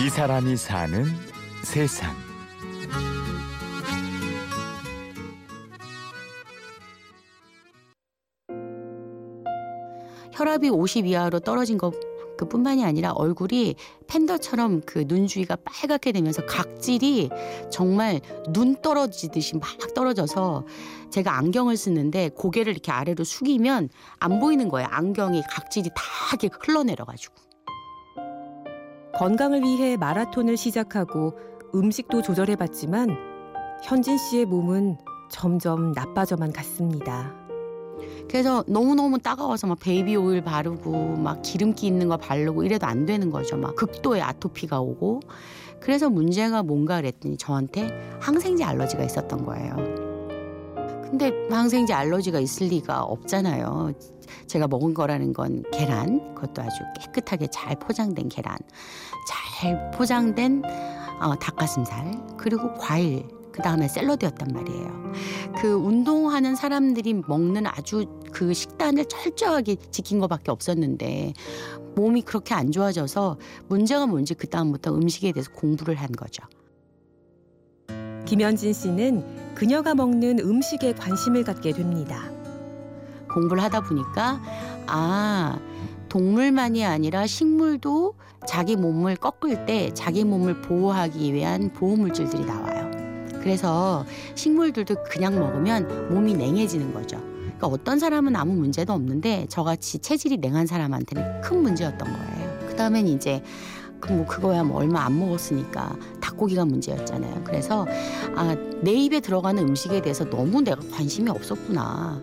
이 사람이 사는 세상. 혈압이 50 이하로 떨어진 것 그뿐만이 아니라 얼굴이 팬더처럼 그 눈 주위가 빨갛게 되면서 각질이 정말 눈 떨어지듯이 막 떨어져서 제가 안경을 쓰는데 고개를 이렇게 아래로 숙이면 안 보이는 거예요. 안경이 각질이 다 이렇게 흘러내려가지고. 건강을 위해 마라톤을 시작하고 음식도 조절해봤지만 현진 씨의 몸은 점점 나빠져만 갔습니다. 그래서 너무너무 따가워서 막 베이비 오일 바르고 막 기름기 있는 거 바르고 이래도 안 되는 거죠. 막 극도의 아토피가 오고. 그래서 문제가 뭔가 그랬더니 저한테 항생제 알러지가 있었던 거예요. 근데 항생제 알러지가 있을 리가 없잖아요. 제가 먹은 거라는 건 계란, 그것도 아주 깨끗하게 잘 포장된 계란, 잘 포장된 어, 닭가슴살, 그리고 과일, 그 다음에 샐러드였단 말이에요. 그 운동하는 사람들이 먹는 아주 그 식단을 철저하게 지킨 것밖에 없었는데 몸이 그렇게 안 좋아져서 문제가 뭔지 그 다음부터 음식에 대해서 공부를 한 거죠. 김현진 씨는 그녀가 먹는 음식에 관심을 갖게 됩니다. 공부를 하다 보니까 아 동물만이 아니라 식물도 자기 몸을 꺾을 때 자기 몸을 보호하기 위한 보호 물질들이 나와요. 그래서 식물들도 그냥 먹으면 몸이 냉해지는 거죠. 그러니까 어떤 사람은 아무 문제도 없는데 저같이 체질이 냉한 사람한테는 큰 문제였던 거예요. 그 다음엔 이제 그뭐 그거야 뭐 얼마 안 먹었으니까 닭고기가 문제였잖아요. 그래서 아, 내 입에 들어가는 음식에 대해서 너무 내가 관심이 없었구나.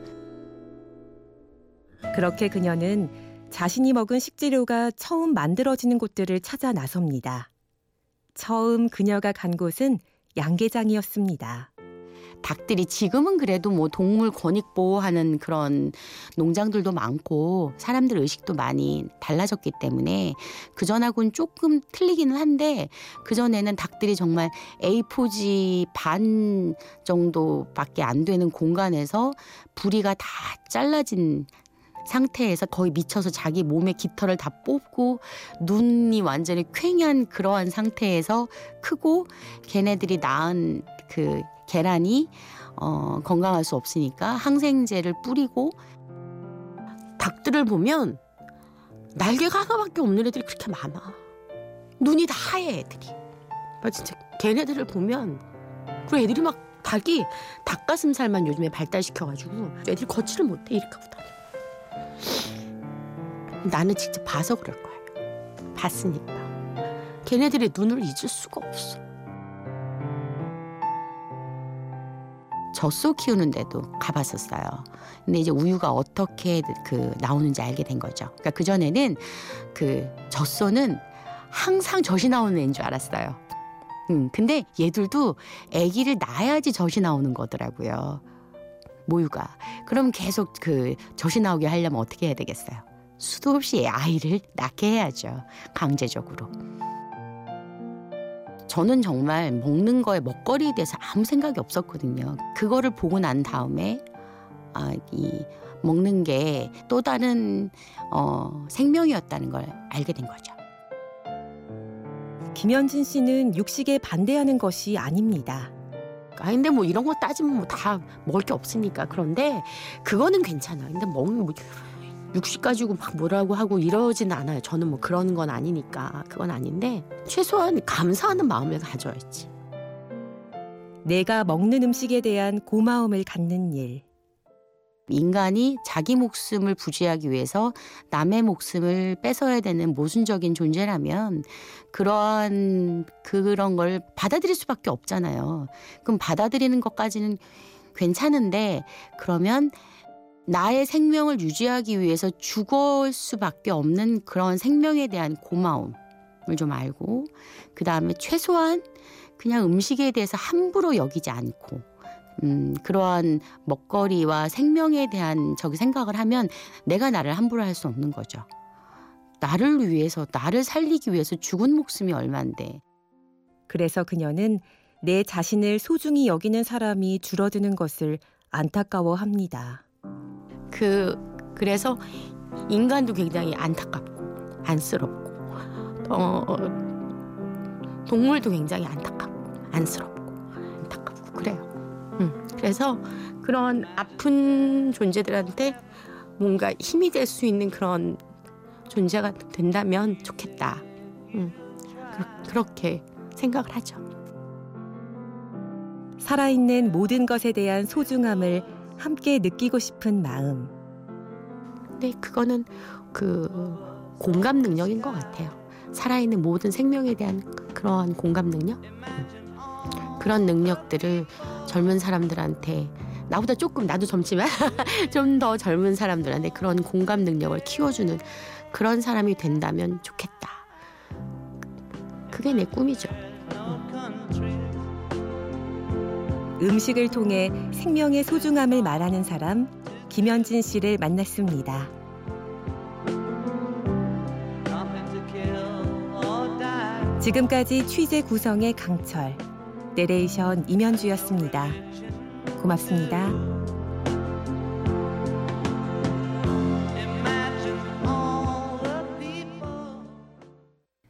그렇게 그녀는 자신이 먹은 식재료가 처음 만들어지는 곳들을 찾아 나섭니다. 처음 그녀가 간 곳은 양계장이었습니다. 닭들이 지금은 그래도 뭐 동물 권익 보호하는 그런 농장들도 많고 사람들 의식도 많이 달라졌기 때문에 그 전하고는 조금 틀리기는 한데 그 전에는 닭들이 정말 A4지 반 정도밖에 안 되는 공간에서 부리가 다 잘라진 상태에서 거의 미쳐서 자기 몸의 깃털을 다 뽑고 눈이 완전히 퀭한 그러한 상태에서 크고 걔네들이 낳은 그 계란이 어, 건강할 수 없으니까 항생제를 뿌리고 닭들을 보면 날개가 하나밖에 없는 애들이 그렇게 많아. 눈이 다 하얘 애들이. 아 진짜 걔네들을 보면 그 애들이 막 닭이 닭가슴살만 요즘에 발달시켜가지고 애들이 걷지를 못해 이렇게 하고 다녀. 나는 직접 봐서 그럴 거예요. 봤으니까. 걔네들의 눈을 잊을 수가 없어. 젖소 키우는 데도 가봤었어요. 근데 이제 우유가 어떻게 그 나오는지 알게 된 거죠. 그러니까 그 전에는 그 젖소는 항상 젖이 나오는 애인 줄 알았어요. 음, 근데 얘들도 아기를 낳아야지 젖이 나오는 거더라고요. 모유가. 그럼 계속 그 젖이 나오게 하려면 어떻게 해야 되겠어요? 수도 없이 아이를 낳게 해야죠. 강제적으로. 저는 정말 먹는 거에 먹거리에 대해서 아무 생각이 없었거든요. 그거를 보고 난 다음에 아, 이 먹는 게 또 다른 어, 생명이었다는 걸 알게 된 거죠. 김현진 씨는 육식에 반대하는 것이 아닙니다. 아 근데 뭐 이런 거 따지면 뭐 다 먹을 게 없으니까 그런데 그거는 괜찮아. 근데 먹는 뭐 육식 가지고 막 뭐라고 하고 이러진 않아요. 저는 뭐 그런 건 아니니까 그건 아닌데 최소한 감사하는 마음을 가져야지. 내가 먹는 음식에 대한 고마움을 갖는 일. 인간이 자기 목숨을 부지하기 위해서 남의 목숨을 뺏어야 되는 모순적인 존재라면 그러한 그런 걸 받아들일 수밖에 없잖아요. 그럼 받아들이는 것까지는 괜찮은데 그러면 나의 생명을 유지하기 위해서 죽을 수밖에 없는 그런 생명에 대한 고마움을 좀 알고 그 다음에 최소한 그냥 음식에 대해서 함부로 여기지 않고 음, 그러한 먹거리와 생명에 대한 저기 생각을 하면 내가 나를 함부로 할 수 없는 거죠. 나를 위해서 나를 살리기 위해서 죽은 목숨이 얼만데. 그래서 그녀는 내 자신을 소중히 여기는 사람이 줄어드는 것을 안타까워합니다. 그 그래서 인간도 굉장히 안타깝고 안쓰럽고 어 동물도 굉장히 안타깝고 안쓰럽고 안타깝고 그래요. 음, 그래서 그런 아픈 존재들한테 뭔가 힘이 될 수 있는 그런 존재가 된다면 좋겠다. 음, 그, 그렇게 생각을 하죠. 살아있는 모든 것에 대한 소중함을 함께 느끼고 싶은 마음. 근데 그거는 그 공감 능력인 것 같아요. 살아있는 모든 생명에 대한 그런 공감 능력? 음. 그런 능력들을 젊은 사람들한테 나보다 조금 나도 젊지만 좀 더 젊은 사람들한테 그런 공감 능력을 키워주는 그런 사람이 된다면 좋겠다. 그게 내 꿈이죠. 음식을 통해 생명의 소중함을 말하는 사람 김현진 씨를 만났습니다. 지금까지 취재 구성의 강철, 내레이션 임현주였습니다. 고맙습니다.